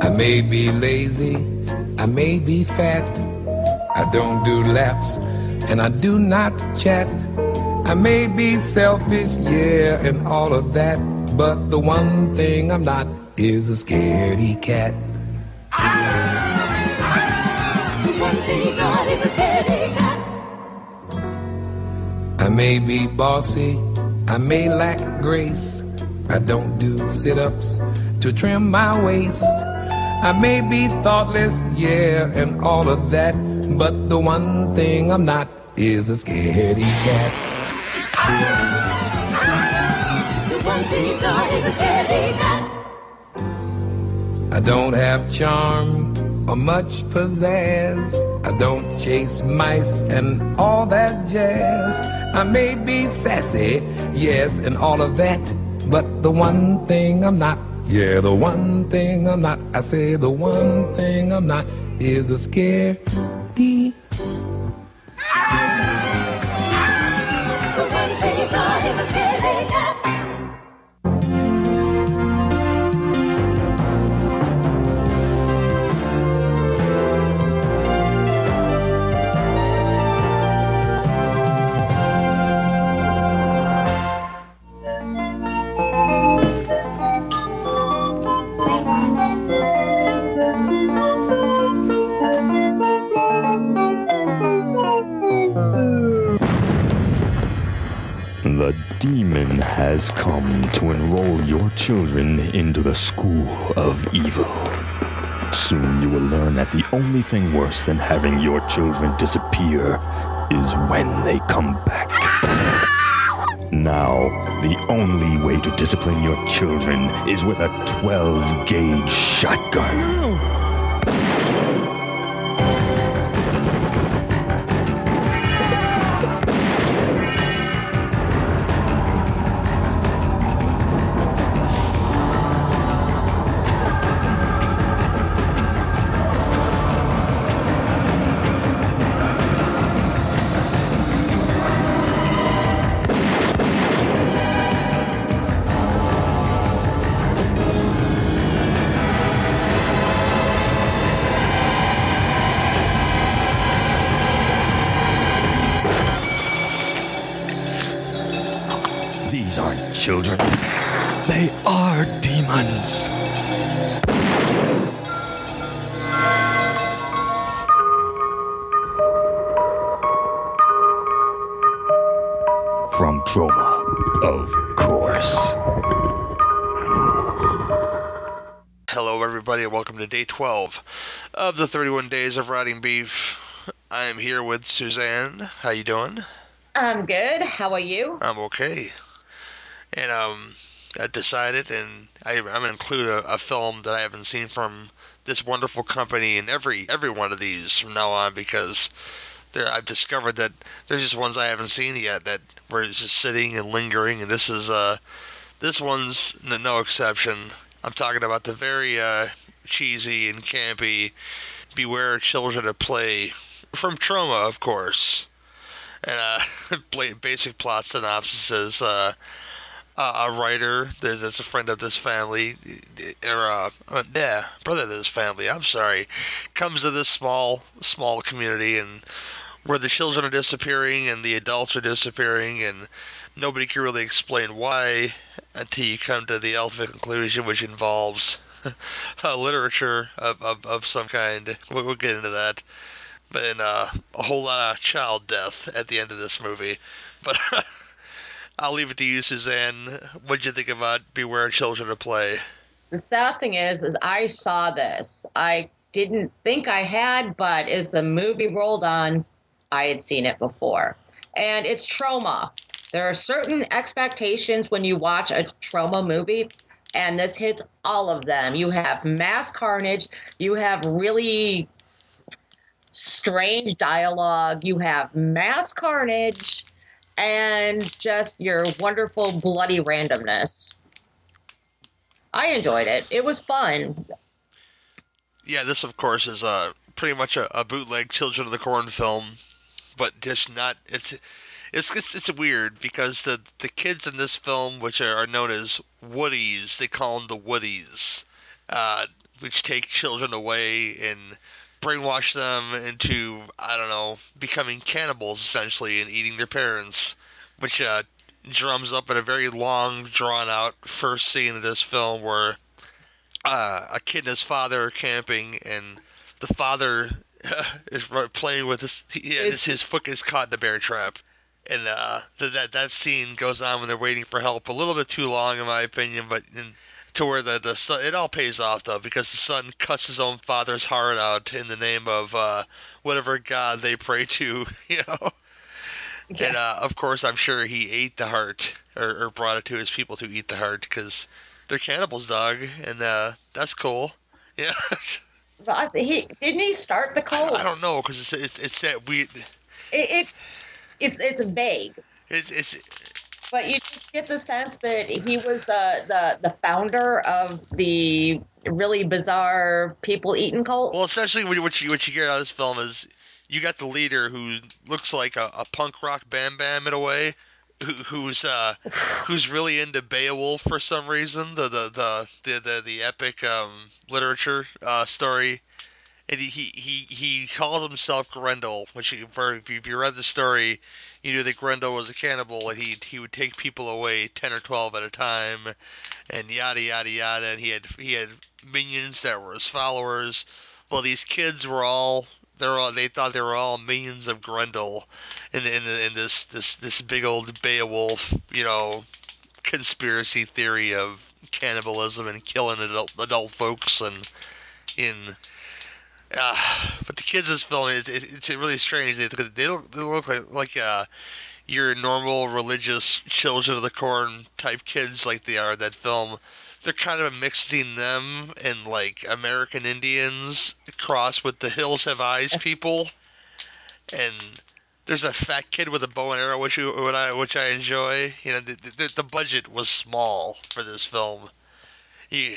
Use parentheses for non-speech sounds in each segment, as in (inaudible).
I may be lazy, I may be fat, I don't do laps, and I do not chat. I may be selfish, yeah, and all of that, but the one thing I'm not is a scaredy cat. The one thing not is a scaredy cat. I may be bossy, I may lack grace. I don't do sit ups to trim my waist. I may be thoughtless, yeah, and all of that. But the one thing I'm not is a scaredy cat. The one thing he's not is a scaredy cat. I don't have charm or much pizzazz. I don't chase mice and all that jazz. I may be sassy, yes, and all of that. But the one thing I'm not, yeah, the one thing I'm not, I say the one thing I'm not is a scaredy. The demon has come to enroll your children into the school of evil. Soon you will learn that the only thing worse than having your children disappear is when they come back. Now, the only way to discipline your children is with a 12 gauge shotgun. Children. They are demons. From Troma, of course. Hello, everybody, and welcome to day 12 of the 31 Days of Rotting Beef. I am here with Suzanne. How you doing? I'm good. How are you? I'm okay. And um, I decided, and I, I'm gonna include a, a film that I haven't seen from this wonderful company in every every one of these from now on because there I've discovered that there's just ones I haven't seen yet that were just sitting and lingering, and this is uh this one's no exception. I'm talking about the very uh, cheesy and campy Beware Children at Play from Troma, of course. And uh, (laughs) basic plot synopsis is uh, a a writer that- that's a friend of this family, or uh, uh, yeah, brother of this family. I'm sorry, comes to this small small community and where the children are disappearing and the adults are disappearing and nobody can really explain why until you come to the ultimate conclusion, which involves (laughs) uh, literature of, of, of some kind. We'll, we'll get into that. But then uh, a whole lot of child death at the end of this movie. But (laughs) I'll leave it to you, Suzanne. What'd you think about Beware Children of Play? The sad thing is, is I saw this. I didn't think I had, but as the movie rolled on, I had seen it before. And it's Troma. There are certain expectations when you watch a Troma movie, and this hits all of them. You have mass carnage, you have really strange dialogue, you have mass carnage, and just your wonderful bloody randomness. I enjoyed it. It was fun. Yeah, this, of course, is uh, pretty much a, a bootleg Children of the Corn film, but just not. It's it's it's, it's weird because the the kids in this film, which are, are known as Woodies, they call them the Woodies, uh, which take children away and brainwash them into I don't know becoming cannibals essentially and eating their parents, which uh, drums up in a very long, drawn out first scene of this film where uh, a kid and his father are camping and the father (laughs) is playing with his he, his, his foot is caught in the bear trap. And uh, th- that that scene goes on when they're waiting for help a little bit too long, in my opinion. But in, to where the the son, it all pays off though because the son cuts his own father's heart out in the name of uh, whatever god they pray to, (laughs) you know. Yeah. And uh, of course, I'm sure he ate the heart or, or brought it to his people to eat the heart because they're cannibals, dog, and uh, that's cool. (laughs) Yeah, But he didn't he start the I, cult? I don't know because it's, it's it's that we It, it's it's it's vague, it's it's but you just get the sense that he was the the the founder of the really bizarre people eating cult. well essentially what you, what you get out of this film is you got the leader who looks like a, a punk rock bam bam in a way. Who, who's uh who's really into Beowulf for some reason the the the the the, the epic um literature uh story and he he he, calls himself Grendel which if you read the story you knew that Grendel was a cannibal and he he would take people away 10 or 12 at a time and yada yada yada and he had he had minions that were his followers well these kids were all they're all they thought they were all minions of Grendel in in in this this this big old Beowulf, you know, conspiracy theory of cannibalism and killing adult adult folks and in. Uh, but the kids in this film, it, it, it's really strange because they don't, they don't look like like uh, your normal religious children of the corn type kids like they are in that film. They're kind of mixing them and like American Indians crossed with the Hills Have Eyes people, and there's a fat kid with a bow and arrow, which I which I enjoy. You know, the, the, the budget was small for this film. Yeah,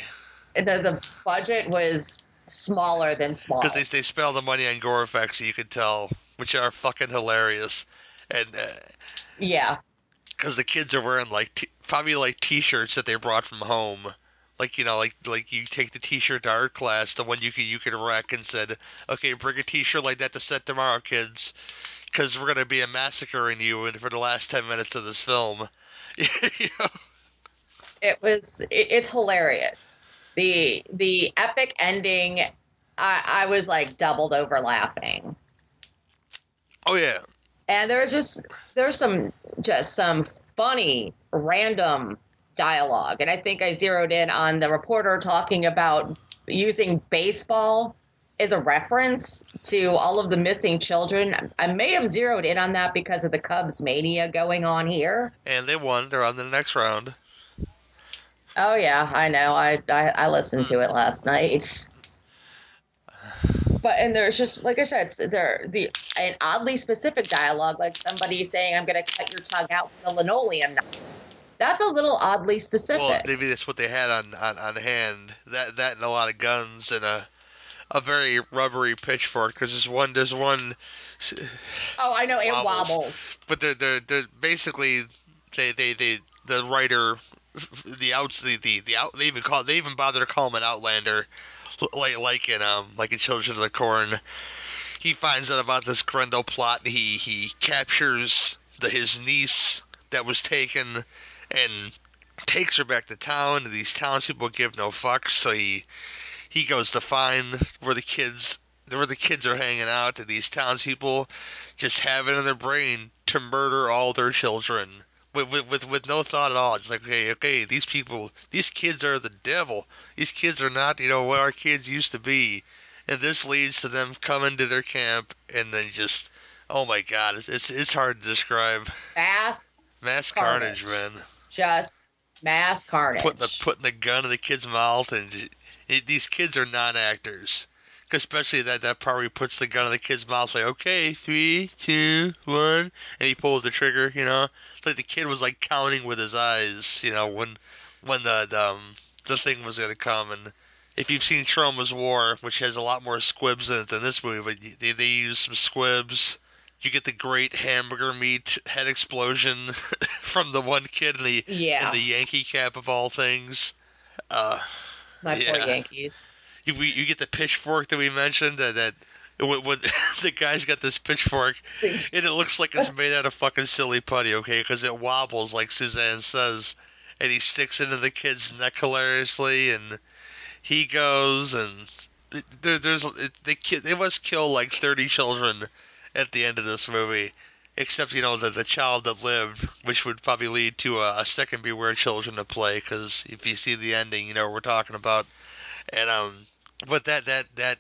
the the budget was smaller than small. because they they spent all the money on gore effects, you could tell, which are fucking hilarious, and uh, yeah, because the kids are wearing like t- probably like t-shirts that they brought from home. Like you know, like like you take the T-shirt to art class, the one you could you could wreck, and said, "Okay, bring a T-shirt like that to set tomorrow, kids, because we're gonna be a massacring you for the last ten minutes of this film." (laughs) you know? it was it, it's hilarious. The the epic ending, I I was like doubled over laughing. Oh yeah, and there's just there's some just some funny random dialogue and i think i zeroed in on the reporter talking about using baseball as a reference to all of the missing children i may have zeroed in on that because of the cubs mania going on here and they won. They're on the next round. Oh yeah i know i i, I listened to hmm. it last night but and there's just like I said, s- there the an oddly specific dialogue, like somebody saying, "I'm going to cut your tongue out with a linoleum knife." That's a little oddly specific. Well, maybe that's what they had on, on, on hand. That that and a lot of guns and a a very rubbery pitchfork. Because there's one there's one, oh, I know it wobbles. wobbles. but they're they're, they're basically they, they they the writer the outs the, the the out they even call they even bother to call him an outlander like like in um like in Children of the Corn. He finds out about this Grendel plot. He he captures the his niece that was taken and takes her back to town. And these townspeople give no fucks. So he he goes to find where the kids where the kids are hanging out. And these townspeople just have it in their brain to murder all their children. With, with, with, with no thought at all. It's like, okay, okay, these people, these kids are the devil. These kids are not, you know, what our kids used to be. And this leads to them coming to their camp and then just, oh my god, it's, it's, it's hard to describe. Mass, Mass carnage, Carnage. man. just mass carnage. Putting the, putting the gun in the kid's mouth and it, these kids are non-actors. 'Cause Especially that, that part where he puts the gun in the kid's mouth, like, okay, three, two, one, and he pulls the trigger, you know? It's like the kid was like counting with his eyes, you know, when when the, the um the thing was gonna come. And if you've seen Troma's War, which has a lot more squibs in it than this movie, but they they use some squibs you get the great hamburger meat head explosion (laughs) from the one kid in the Yeah. in the Yankee cap of all things. Uh, My yeah. poor Yankees. You you get the pitchfork that we mentioned that that when, when (laughs) the guy's got this pitchfork and it looks like it's made out of fucking silly putty, okay? Because it wobbles like Suzanne says, and he sticks into the kid's neck hilariously, and he goes and there, there's they they must kill like thirty children at the end of this movie. Except, you know, the, the child that lived, which would probably lead to a, a second Beware Children to play, because if you see the ending, you know what we're talking about. And, um, but that, that, that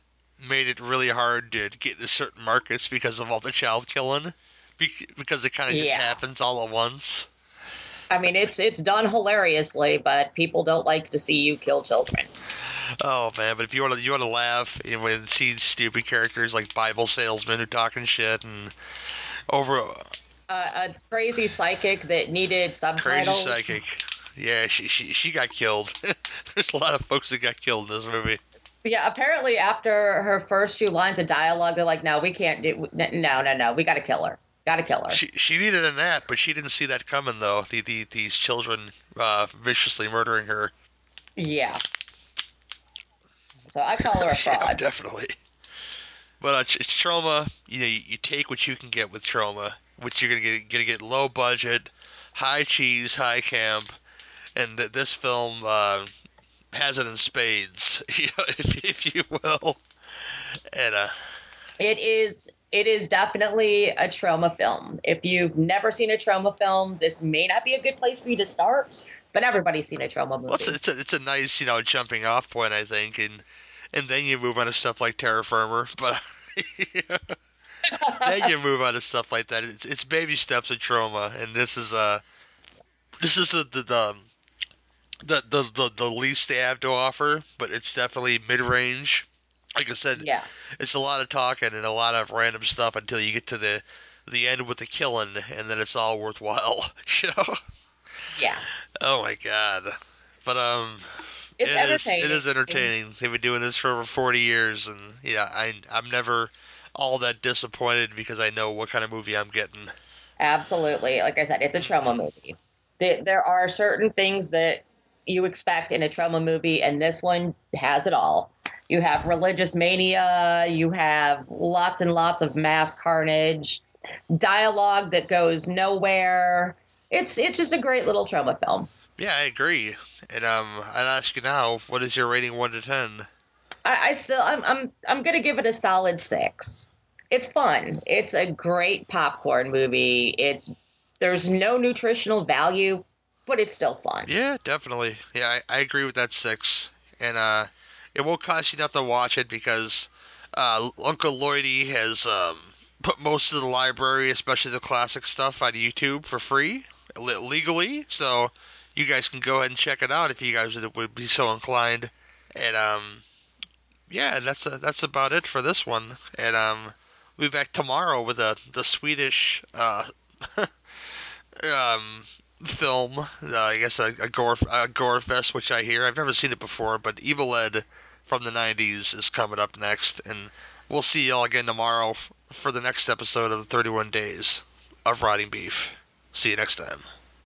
made it really hard to get into certain markets because of all the child killing, because it kind of just Yeah. happens all at once. I mean, it's it's done hilariously, but people don't like to see you kill children. Oh man, but if you want to, you want to laugh you know, see stupid characters like Bible salesmen who talking shit and over Uh, a crazy psychic that needed subtitles. crazy psychic. Yeah, she she she got killed. (laughs) There's a lot of folks that got killed in this movie. Yeah, apparently after her first few lines of dialogue, they're like, "No, we can't do. No, no, no. We got to kill her. Got to kill her." She she needed a nap, but she didn't see that coming though. The, the these children uh, viciously murdering her. Yeah. So I call her a (laughs) Yeah, fraud. definitely. But uh, Troma, you know, you, you take what you can get with Troma, which you're gonna get gonna get low budget, high cheese, high camp, and th- this film uh, has it in spades, (laughs) if, if you will. And uh, It is. It is definitely a Troma film. If you've never seen a Troma film, this may not be a good place for you to start. But everybody's seen a Troma movie. well, it's, a, it's a it's a nice you know jumping off point, I think, and and then you move on to stuff like Terror Firmer, (laughs) but. then you move on to stuff like that. It's, it's baby steps of Troma, and this is uh this is the the, the the the the the least they have to offer, but it's definitely mid range. Like I said, yeah. it's a lot of talking and a lot of random stuff until you get to the the end with the killing, and then it's all worthwhile. (laughs) You know? Yeah. Oh my god! But um, It's it is- entertaining. it is entertaining. They've been doing this for over 40 years, and yeah, I I'm never all that disappointed because I know what kind of movie I'm getting. Absolutely. Like I said, it's a Troma movie. There are certain things that you expect in a Troma movie, and this one has it all. You have religious mania, you have lots and lots of mass carnage, dialogue that goes nowhere. It's it's just a great little Troma film. Yeah, I agree. And um, I'd ask you now, what is your rating one to ten? I, I still I'm I'm I'm gonna give it a solid six. It's fun. It's a great popcorn movie. It's there's no nutritional value, but it's still fun. Yeah, definitely. Yeah, I, I agree with that six. And uh, it won't cost you nothing to watch it because uh, Uncle Lloydie has um put most of the library, especially the classic stuff, on YouTube for free, le- legally. So you guys can go ahead and check it out if you guys would, be so inclined. And um, yeah, that's a, that's about it for this one. And um, we'll be back tomorrow with a the Swedish uh (laughs) um film. Uh, I guess a, a gore a gore fest, which I hear I've never seen it before, but Evil Ed from the '90s is coming up next, and we'll see y'all again tomorrow f- for the next episode of the 31 Days of Rotting Beef. See you next time.